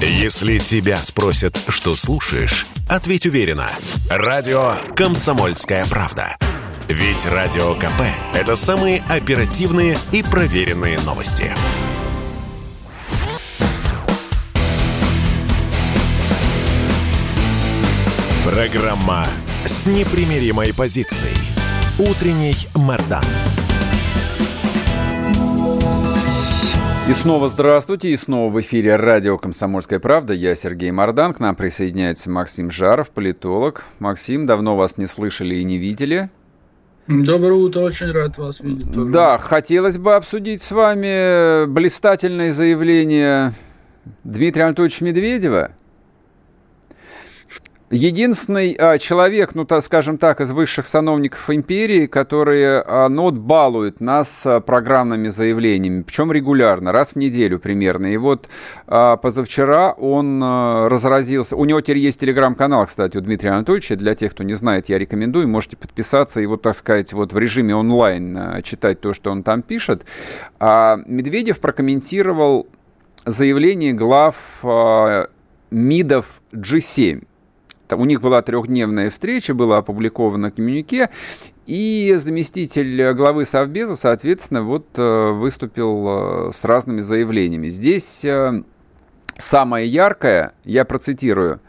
Если тебя спросят, что слушаешь, ответь уверенно. Радио «Комсомольская правда». Ведь Радио КП – это самые оперативные и проверенные новости. Программа с непримиримой позицией. Утренний Мордан. И снова здравствуйте, и снова в эфире радио «Комсомольская правда». Я Сергей Мордан, к нам присоединяется Максим Жаров, политолог. Максим, давно вас не слышали и не видели. Доброе утро, очень рад вас видеть. Тоже. Да, хотелось бы обсудить с вами блистательное заявление Дмитрия Анатольевича Медведева – Единственный а, человек, ну, так, скажем так, из высших сановников империи, который а, ну, вот, балует нас а, программными заявлениями, причем регулярно, раз в неделю примерно. И вот а, позавчера он а, разразился, у него теперь есть телеграм-канал, кстати, у Дмитрия Анатольевича, для тех, кто не знает, я рекомендую, можете подписаться и вот, так сказать, вот в режиме онлайн а, читать то, что он там пишет. А, Медведев прокомментировал заявление глав а, МИДов G7 у них была трехдневная встреча, было опубликовано коммюнике, и заместитель главы Совбеза, соответственно, вот э, выступил э, с разными заявлениями. Здесь э, самое яркое, я процитирую,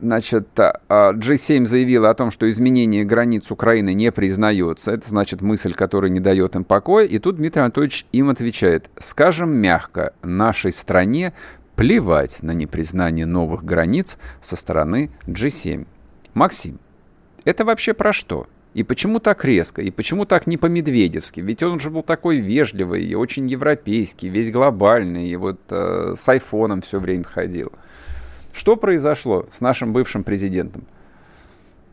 Значит, G7 заявила о том, что изменение границ Украины не признается. Это значит мысль, которая не дает им покоя. И тут Дмитрий Анатольевич им отвечает. Скажем мягко, нашей стране плевать на непризнание новых границ со стороны G7. Максим, это вообще про что? И почему так резко? И почему так не по-медведевски? Ведь он же был такой вежливый, и очень европейский, весь глобальный, и вот э, с айфоном все время ходил. Что произошло с нашим бывшим президентом?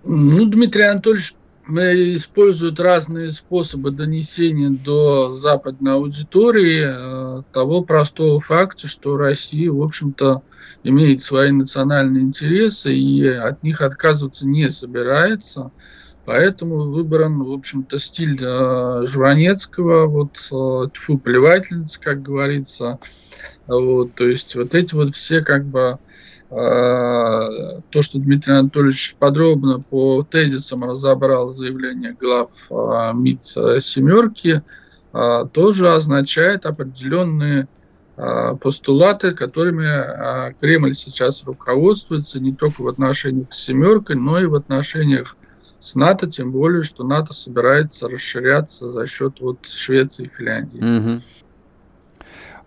Ну, Дмитрий Анатольевич используют разные способы донесения до западной аудитории э, того простого факта, что Россия, в общем-то, имеет свои национальные интересы и от них отказываться не собирается. Поэтому выбран, в общем-то, стиль э, Жванецкого, вот, э, тьфу, плевательница, как говорится. Вот, то есть вот эти вот все как бы а, то, что Дмитрий Анатольевич подробно по тезисам разобрал заявление глав а, МИД «семерки», а, тоже означает определенные постулаты, которыми Кремль сейчас руководствуется не только в отношениях с «семеркой», но и в отношениях с НАТО, тем более, что НАТО собирается расширяться за счет вот Швеции и Финляндии. Угу.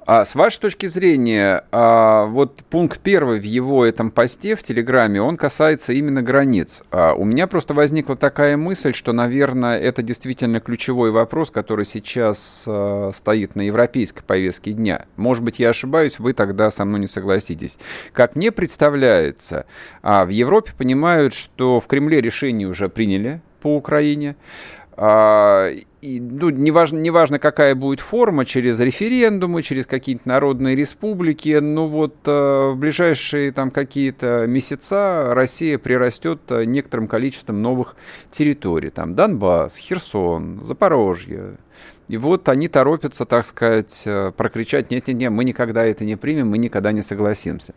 А с вашей точки зрения, а, вот пункт первый в его этом посте в Телеграме, он касается именно границ. А у меня просто возникла такая мысль, что, наверное, это действительно ключевой вопрос, который сейчас а, стоит на европейской повестке дня. Может быть, я ошибаюсь, вы тогда со мной не согласитесь. Как мне представляется, а, в Европе понимают, что в Кремле решение уже приняли по Украине. А, и, ну, неважно, неважно, какая будет форма, через референдумы, через какие-то народные республики, но вот э, в ближайшие там какие-то месяца Россия прирастет э, некоторым количеством новых территорий. Там Донбасс, Херсон, Запорожье. И вот они торопятся, так сказать, э, прокричать, нет-нет-нет, мы никогда это не примем, мы никогда не согласимся.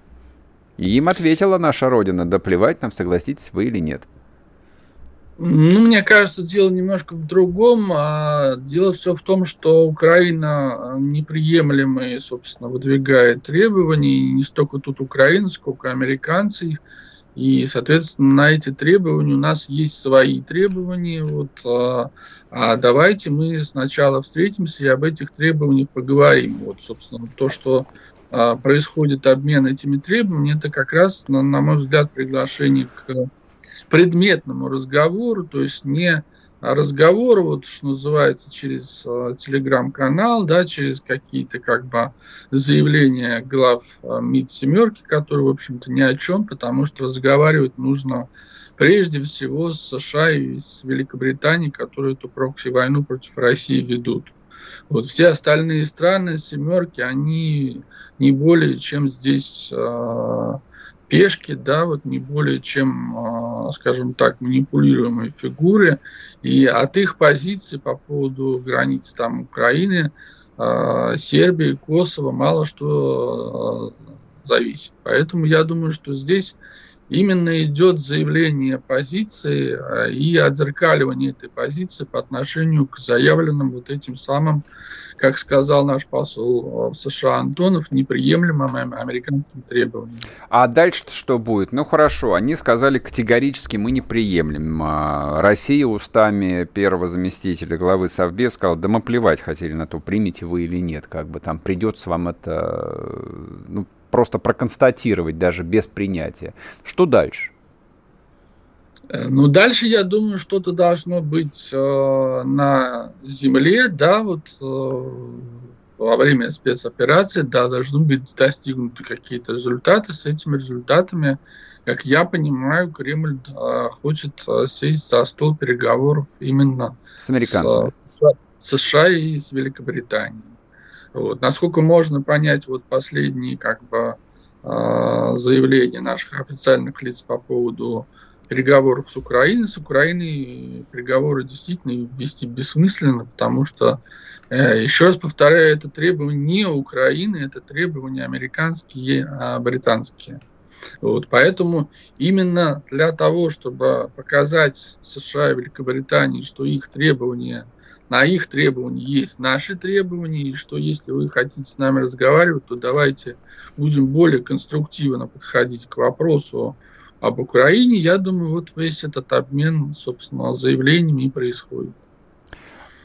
И им ответила наша Родина, да плевать нам, согласитесь вы или нет. Ну, мне кажется, дело немножко в другом. А дело все в том, что Украина неприемлемые, собственно, выдвигает требования. И не столько тут Украина, сколько американцы. И, соответственно, на эти требования у нас есть свои требования. Вот, а, а давайте мы сначала встретимся и об этих требованиях поговорим. Вот, собственно, то, что а, происходит обмен этими требованиями, это как раз, на мой взгляд, приглашение к предметному разговору, то есть не разговор, вот что называется, через э, телеграм-канал, да, через какие-то как бы заявления глав э, МИД семерки, которые, в общем-то, ни о чем, потому что разговаривать нужно прежде всего с США и с Великобританией, которые эту прокси-войну против России ведут. Вот все остальные страны семерки, они не более чем здесь э, пешки, да, вот не более чем, а, скажем так, манипулируемые фигуры. И от их позиции по поводу границ там Украины, а, Сербии, Косово мало что зависит. Поэтому я думаю, что здесь именно идет заявление позиции э, и отзеркаливание этой позиции по отношению к заявленным вот этим самым, как сказал наш посол в США Антонов, неприемлемым американским требованиям. А дальше что будет? Ну хорошо, они сказали категорически мы не приемлем. А Россия устами первого заместителя главы Совбез сказала, да мы плевать хотели на то, примете вы или нет, как бы там придется вам это, ну, просто проконстатировать даже без принятия. Что дальше? Э, ну, дальше, я думаю, что-то должно быть э, на земле, да, вот э, во время спецоперации, да, должны быть достигнуты какие-то результаты. С этими результатами, как я понимаю, Кремль э, хочет э, сесть за стол переговоров именно с американцами. С, с США и с Великобританией. Вот. Насколько можно понять вот последние как бы а, заявления наших официальных лиц по поводу переговоров с Украиной. С Украиной переговоры действительно вести бессмысленно, потому что, э, еще раз повторяю, это требования не Украины, это требования американские, а британские. Вот, поэтому именно для того, чтобы показать США и Великобритании, что их требования – на их требования есть наши требования, и что если вы хотите с нами разговаривать, то давайте будем более конструктивно подходить к вопросу об Украине. Я думаю, вот весь этот обмен, собственно, заявлениями и происходит.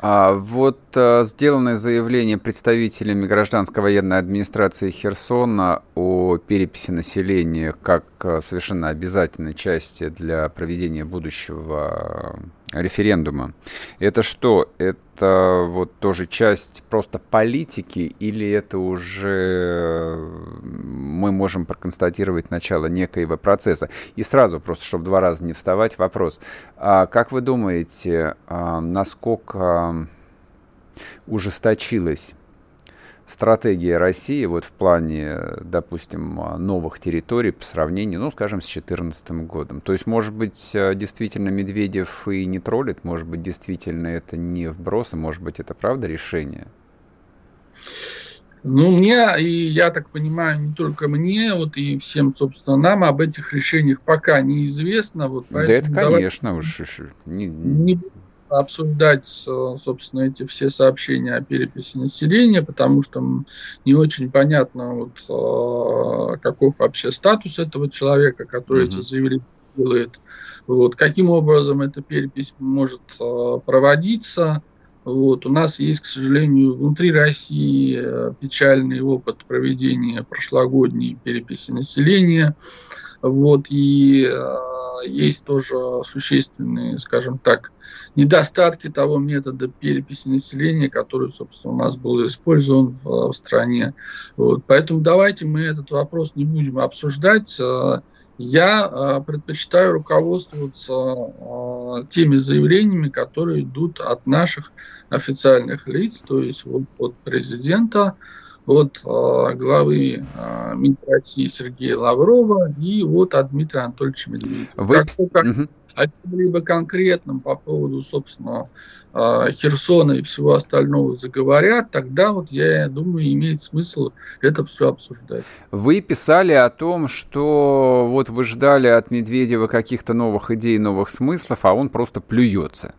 А вот а, сделанное заявление представителями гражданской военной администрации Херсона о переписи населения как а, совершенно обязательной части для проведения будущего референдума. Это что? Это вот тоже часть просто политики или это уже мы можем проконстатировать начало некоего процесса? И сразу, просто чтобы два раза не вставать, вопрос. А как вы думаете, а, насколько ужесточилась стратегия России вот в плане, допустим, новых территорий по сравнению, ну, скажем, с 2014 годом? То есть, может быть, э, действительно Медведев и не троллит, может быть, действительно это не вброс, и может быть, это правда решение? Ну, мне, и я так понимаю, не только мне, вот и всем, собственно, нам об этих решениях пока неизвестно. Вот, да это, конечно, уж. Не, не обсуждать, собственно, эти все сообщения о переписи населения, потому что не очень понятно, вот, а, каков вообще статус этого человека, который mm-hmm. эти заявления делает, вот, каким образом эта перепись может а, проводиться. Вот. У нас есть, к сожалению, внутри России э, печальный опыт проведения прошлогодней переписи населения. Вот, и э, есть тоже существенные, скажем так, недостатки того метода переписи населения, который, собственно, у нас был использован в, в стране. Вот. Поэтому давайте мы этот вопрос не будем обсуждать. Э, я э, предпочитаю руководствоваться э, теми заявлениями, которые идут от наших официальных лиц, то есть вот от президента, от э, главы э, МИД России Сергея Лаврова и вот от Дмитрия Анатольевича Медведева. Вы... Как угу. о чем-либо конкретном по поводу, собственно, э, Херсона и всего остального заговорят, тогда вот я думаю, имеет смысл это все обсуждать. Вы писали о том, что вот вы ждали от Медведева каких-то новых идей, новых смыслов, а он просто плюется.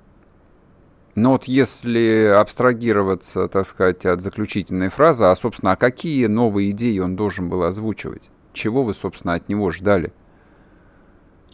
Но вот если абстрагироваться, так сказать, от заключительной фразы, а, собственно, а какие новые идеи он должен был озвучивать? Чего вы, собственно, от него ждали?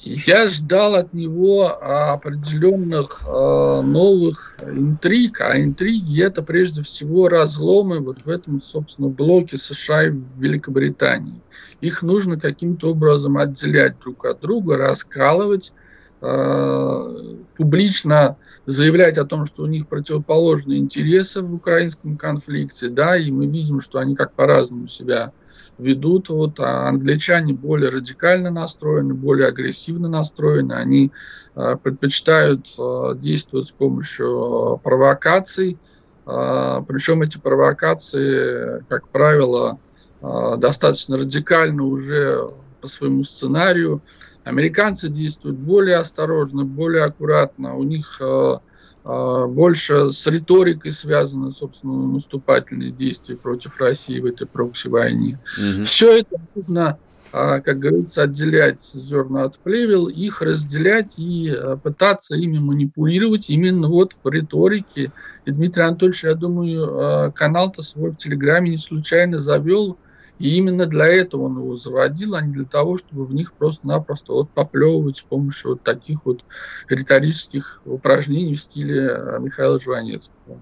Я ждал от него определенных э, новых интриг, а интриги это прежде всего разломы вот в этом, собственно, блоке США и Великобритании. Их нужно каким-то образом отделять друг от друга, раскалывать, э, публично заявлять о том, что у них противоположные интересы в украинском конфликте, да, и мы видим, что они как по-разному себя ведут. Вот, а англичане более радикально настроены, более агрессивно настроены, они э, предпочитают э, действовать с помощью провокаций, э, причем эти провокации, как правило, э, достаточно радикально уже по своему сценарию. Американцы действуют более осторожно, более аккуратно. У них э, а, больше с риторикой связаны, собственно, наступательные действия против России в этой прокси-войне. Угу. Все это нужно, а, как говорится, отделять зерна от плевел, их разделять и пытаться ими манипулировать именно вот в риторике. И Дмитрий Анатольевич, я думаю, канал-то свой в Телеграме не случайно завел, и именно для этого он его заводил, а не для того, чтобы в них просто-напросто вот поплевывать с помощью вот таких вот риторических упражнений в стиле э, Михаила Жванецкого.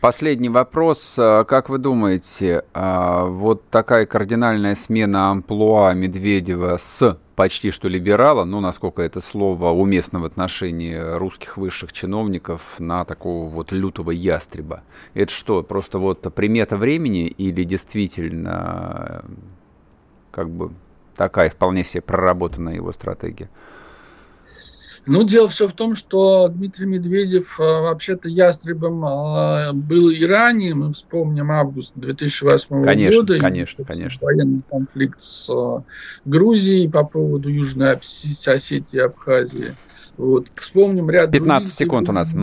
Последний вопрос. Э, как вы думаете, э, вот такая кардинальная смена амплуа Медведева с почти что либерала, ну, насколько это слово уместно в отношении русских высших чиновников, на такого вот лютого ястреба. Это что, просто вот примета времени или действительно как бы такая вполне себе проработанная его стратегия? Ну, дело все в том, что Дмитрий Медведев а, вообще-то ястребом а, был и ранее. Мы вспомним август 2008 конечно, года. Конечно, конечно. Военный конфликт с а, Грузией по поводу Южной Осетии и Абхазии. Вот. Вспомним ряд 15 секунд у нас.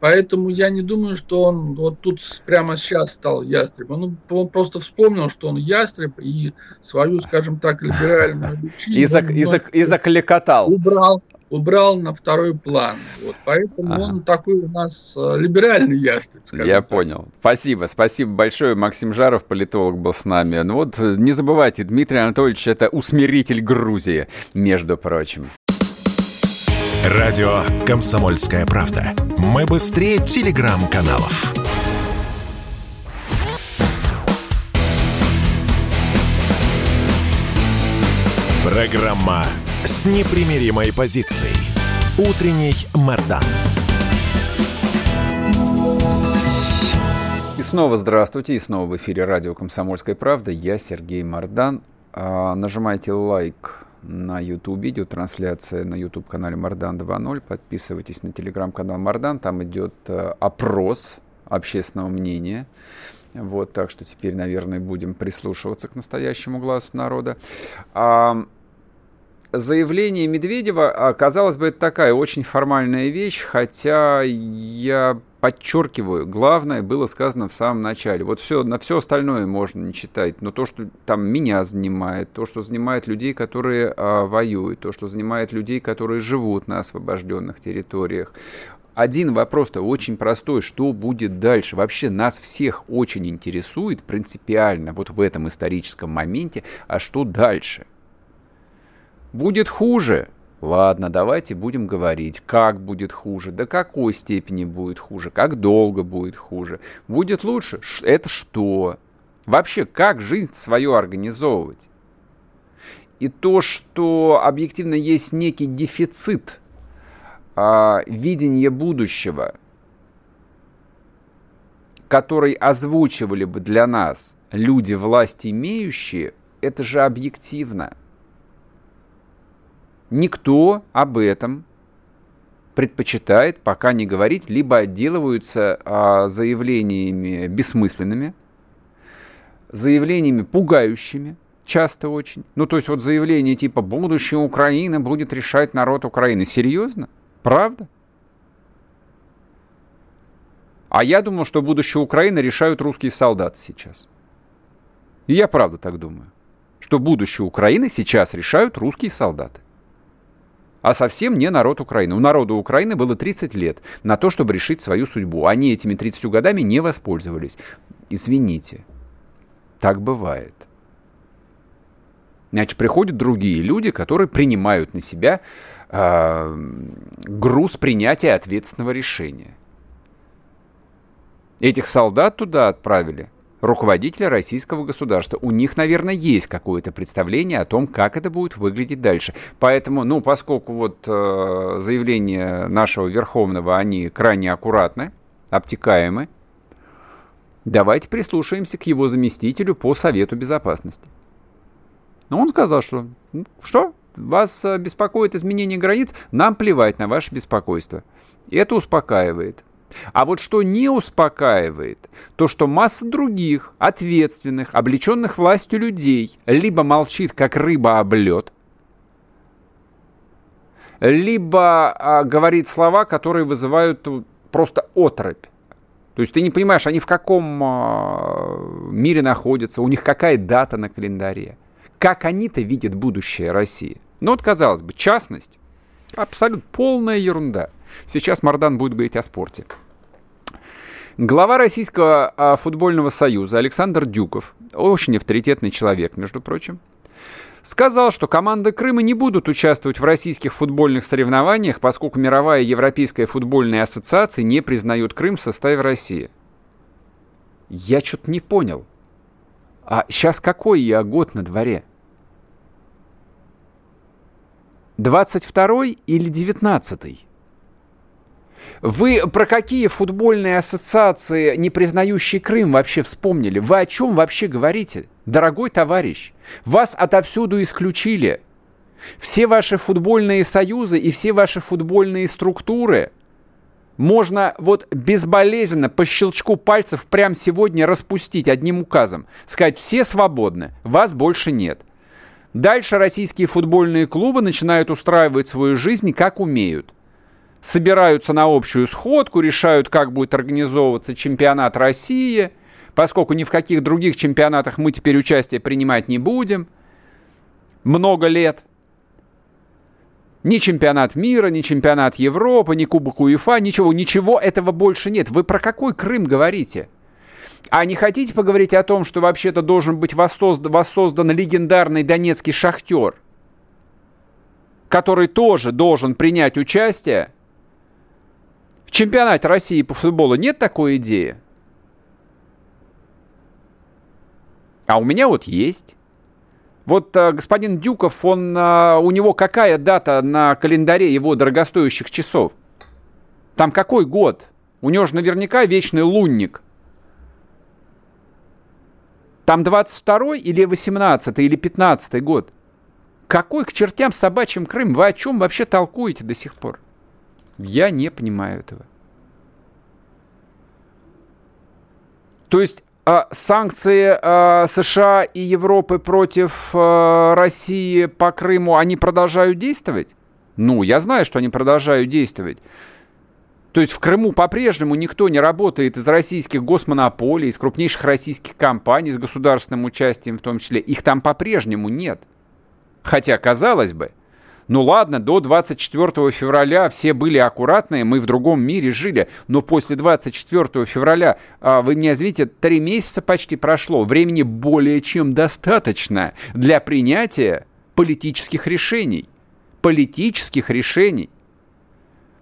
Поэтому я не думаю, что он вот тут прямо сейчас стал ястребом. Он, он просто вспомнил, что он ястреб и свою, скажем так, либеральную личину и, зак, и, зак, и закликотал. Убрал, убрал на второй план. Вот, поэтому ага. он такой у нас э, либеральный ястреб. Я так. понял. Спасибо. Спасибо большое. Максим Жаров, политолог, был с нами. Ну вот, э, не забывайте, Дмитрий Анатольевич – это усмиритель Грузии, между прочим. Радио «Комсомольская правда». Мы быстрее телеграм-каналов. Программа с непримиримой позицией. Утренний Мордан. И снова здравствуйте, и снова в эфире радио «Комсомольская правда». Я Сергей Мордан. А, нажимайте лайк на YouTube, идет трансляция на YouTube-канале Мардан 2.0. Подписывайтесь на телеграм-канал Мардан, там идет э, опрос общественного мнения. Вот, так что теперь, наверное, будем прислушиваться к настоящему глазу народа. А, заявление Медведева, а, казалось бы, это такая очень формальная вещь, хотя я подчеркиваю, главное было сказано в самом начале. Вот все, на все остальное можно не читать, но то, что там меня занимает, то, что занимает людей, которые а, воюют, то, что занимает людей, которые живут на освобожденных территориях. Один вопрос-то очень простой, что будет дальше? Вообще нас всех очень интересует принципиально вот в этом историческом моменте, а что дальше? Будет хуже, Ладно, давайте будем говорить, как будет хуже, до какой степени будет хуже, как долго будет хуже. Будет лучше? Это что? Вообще, как жизнь свою организовывать? И то, что объективно есть некий дефицит а, видения будущего, который озвучивали бы для нас люди власти имеющие, это же объективно. Никто об этом предпочитает пока не говорить, либо отделываются а, заявлениями бессмысленными, заявлениями пугающими, часто очень. Ну, то есть вот заявление типа «будущее Украины будет решать народ Украины». Серьезно? Правда? А я думал, что будущее Украины решают русские солдаты сейчас. И я правда так думаю, что будущее Украины сейчас решают русские солдаты а совсем не народ Украины. У народа Украины было 30 лет на то, чтобы решить свою судьбу. Они этими 30 годами не воспользовались. Извините, так бывает. Значит, приходят другие люди, которые принимают на себя э, груз принятия ответственного решения. Этих солдат туда отправили – руководителя российского государства. У них, наверное, есть какое-то представление о том, как это будет выглядеть дальше. Поэтому, ну, поскольку вот э, заявления нашего Верховного, они крайне аккуратны, обтекаемы, давайте прислушаемся к его заместителю по Совету Безопасности. Но он сказал, что «Ну, что, вас э, беспокоит изменение границ, нам плевать на ваше беспокойство. Это успокаивает. А вот что не успокаивает, то что масса других, ответственных, облеченных властью людей, либо молчит, как рыба об лед, либо а, говорит слова, которые вызывают просто отрыбь. То есть ты не понимаешь, они в каком а, мире находятся, у них какая дата на календаре, как они-то видят будущее России. Ну вот, казалось бы, частность, абсолютно полная ерунда. Сейчас Мардан будет говорить о спорте. Глава Российского а, футбольного союза Александр Дюков, очень авторитетный человек, между прочим, сказал, что команды Крыма не будут участвовать в российских футбольных соревнованиях, поскольку мировая европейская футбольная ассоциация не признает Крым в составе России. Я что-то не понял. А сейчас какой я год на дворе? 22 или 19? -й? Вы про какие футбольные ассоциации, не признающие Крым, вообще вспомнили? Вы о чем вообще говорите? Дорогой товарищ, вас отовсюду исключили. Все ваши футбольные союзы и все ваши футбольные структуры можно вот безболезненно по щелчку пальцев прямо сегодня распустить одним указом. Сказать, все свободны, вас больше нет. Дальше российские футбольные клубы начинают устраивать свою жизнь как умеют собираются на общую сходку, решают, как будет организовываться чемпионат России, поскольку ни в каких других чемпионатах мы теперь участие принимать не будем. Много лет. Ни чемпионат мира, ни чемпионат Европы, ни Кубок УЕФА, ничего, ничего этого больше нет. Вы про какой Крым говорите? А не хотите поговорить о том, что вообще-то должен быть воссоздан, воссоздан легендарный донецкий шахтер, который тоже должен принять участие в чемпионате России по футболу нет такой идеи? А у меня вот есть. Вот э, господин Дюков, он, э, у него какая дата на календаре его дорогостоящих часов? Там какой год? У него же наверняка вечный лунник. Там 22 или 18 или 15 год. Какой к чертям собачьим Крым? Вы о чем вообще толкуете до сих пор? Я не понимаю этого. То есть э, санкции э, США и Европы против э, России по Крыму, они продолжают действовать? Ну, я знаю, что они продолжают действовать. То есть в Крыму по-прежнему никто не работает из российских госмонополий, из крупнейших российских компаний с государственным участием в том числе. Их там по-прежнему нет. Хотя, казалось бы, ну ладно, до 24 февраля все были аккуратные, мы в другом мире жили, но после 24 февраля, а, вы меня извините, три месяца почти прошло, времени более чем достаточно для принятия политических решений. Политических решений.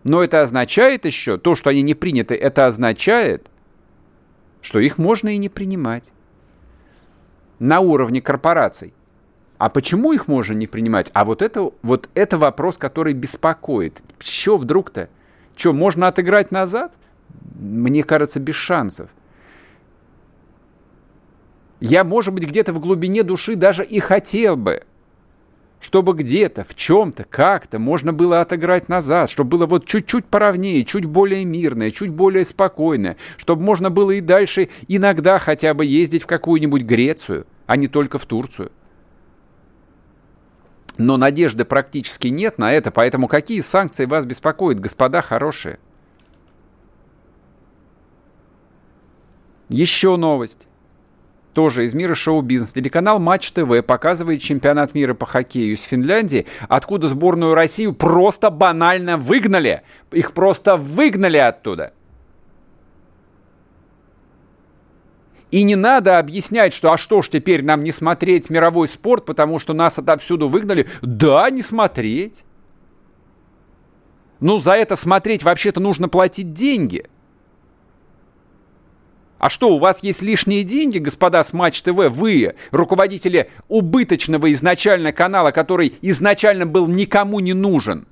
Но это означает еще, то, что они не приняты, это означает, что их можно и не принимать на уровне корпораций. А почему их можно не принимать? А вот это, вот это вопрос, который беспокоит. Что вдруг-то? Что, можно отыграть назад? Мне кажется, без шансов. Я, может быть, где-то в глубине души даже и хотел бы, чтобы где-то, в чем-то, как-то можно было отыграть назад, чтобы было вот чуть-чуть поровнее, чуть более мирное, чуть более спокойное, чтобы можно было и дальше иногда хотя бы ездить в какую-нибудь Грецию, а не только в Турцию. Но надежды практически нет на это, поэтому какие санкции вас беспокоят, господа хорошие? Еще новость. Тоже из мира шоу-бизнеса. Телеканал Матч ТВ показывает чемпионат мира по хоккею из Финляндии, откуда сборную Россию просто банально выгнали. Их просто выгнали оттуда. И не надо объяснять, что а что ж теперь нам не смотреть мировой спорт, потому что нас отовсюду выгнали. Да, не смотреть. Ну, за это смотреть вообще-то нужно платить деньги. А что, у вас есть лишние деньги, господа с Матч ТВ? Вы, руководители убыточного изначально канала, который изначально был никому не нужен,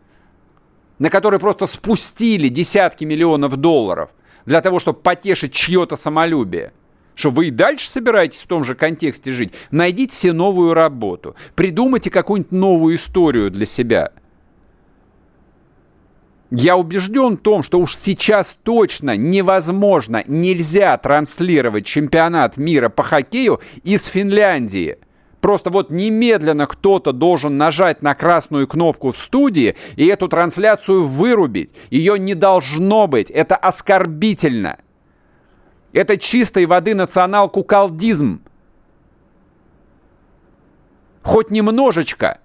на который просто спустили десятки миллионов долларов для того, чтобы потешить чье-то самолюбие – что вы и дальше собираетесь в том же контексте жить? Найдите себе новую работу. Придумайте какую-нибудь новую историю для себя. Я убежден в том, что уж сейчас точно невозможно, нельзя транслировать чемпионат мира по хоккею из Финляндии. Просто вот немедленно кто-то должен нажать на красную кнопку в студии и эту трансляцию вырубить. Ее не должно быть. Это оскорбительно. Это чистой воды национал-куколдизм. Хоть немножечко.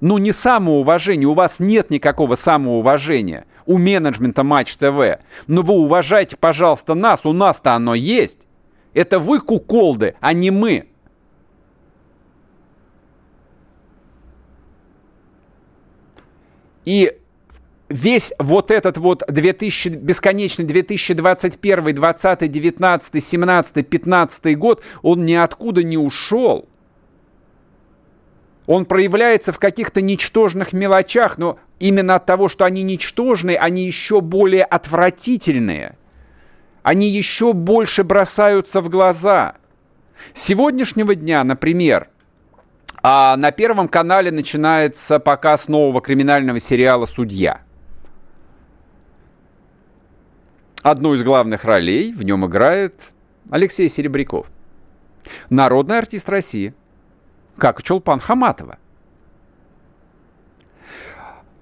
Ну, не самоуважение. У вас нет никакого самоуважения. У менеджмента Матч ТВ. Но вы уважайте, пожалуйста, нас. У нас-то оно есть. Это вы куколды, а не мы. И весь вот этот вот 2000, бесконечный 2021, 20, 19, 17, 15 год, он ниоткуда не ушел. Он проявляется в каких-то ничтожных мелочах, но именно от того, что они ничтожные, они еще более отвратительные. Они еще больше бросаются в глаза. С сегодняшнего дня, например, а на Первом канале начинается показ нового криминального сериала «Судья». Одну из главных ролей в нем играет Алексей Серебряков. Народный артист России. Как Чулпан Хаматова.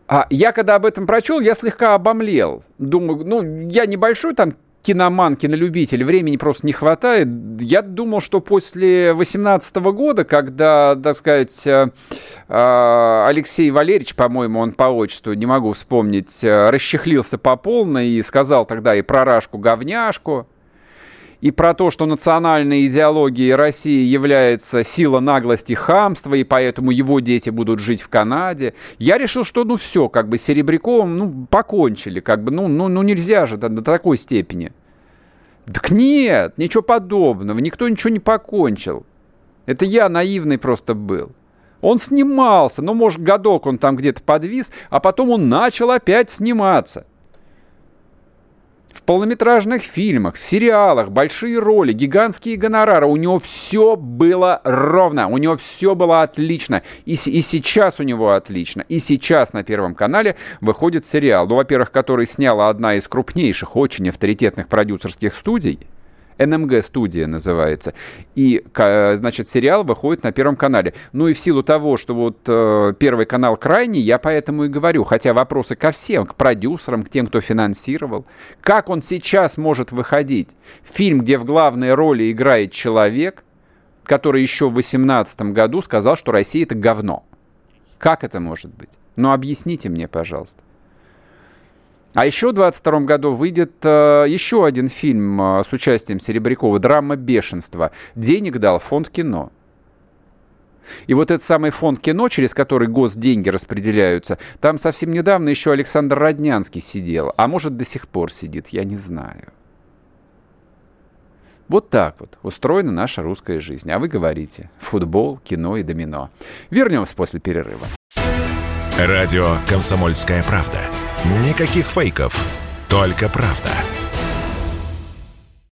А я когда об этом прочел, я слегка обомлел. Думаю, ну, я небольшой там киноман, кинолюбитель, времени просто не хватает. Я думал, что после 18 года, когда, так сказать, э, э, Алексей Валерьевич, по-моему, он по отчеству, не могу вспомнить, э, расчехлился по полной и сказал тогда и про Рашку-говняшку, и про то, что национальной идеологией России является сила наглости хамства, и поэтому его дети будут жить в Канаде. Я решил, что ну все, как бы с Серебряковым, ну, покончили, как бы, ну, ну, ну нельзя же до, до такой степени. Так нет, ничего подобного, никто ничего не покончил. Это я наивный просто был. Он снимался, ну, может, годок он там где-то подвис, а потом он начал опять сниматься в полнометражных фильмах, в сериалах, большие роли, гигантские гонорары. У него все было ровно, у него все было отлично. И, и сейчас у него отлично. И сейчас на Первом канале выходит сериал, ну, во-первых, который сняла одна из крупнейших, очень авторитетных продюсерских студий – НМГ студия называется. И, значит, сериал выходит на Первом канале. Ну и в силу того, что вот э, Первый канал крайний, я поэтому и говорю. Хотя вопросы ко всем, к продюсерам, к тем, кто финансировал. Как он сейчас может выходить? Фильм, где в главной роли играет человек, который еще в 2018 году сказал, что Россия это говно. Как это может быть? Ну, объясните мне, пожалуйста. А еще в 22 году выйдет э, еще один фильм э, с участием Серебрякова «Драма бешенства». Денег дал фонд кино. И вот этот самый фонд кино, через который госденьги распределяются, там совсем недавно еще Александр Роднянский сидел, а может до сих пор сидит, я не знаю. Вот так вот устроена наша русская жизнь. А вы говорите футбол, кино и домино. Вернемся после перерыва. Радио «Комсомольская правда». Никаких фейков, только правда.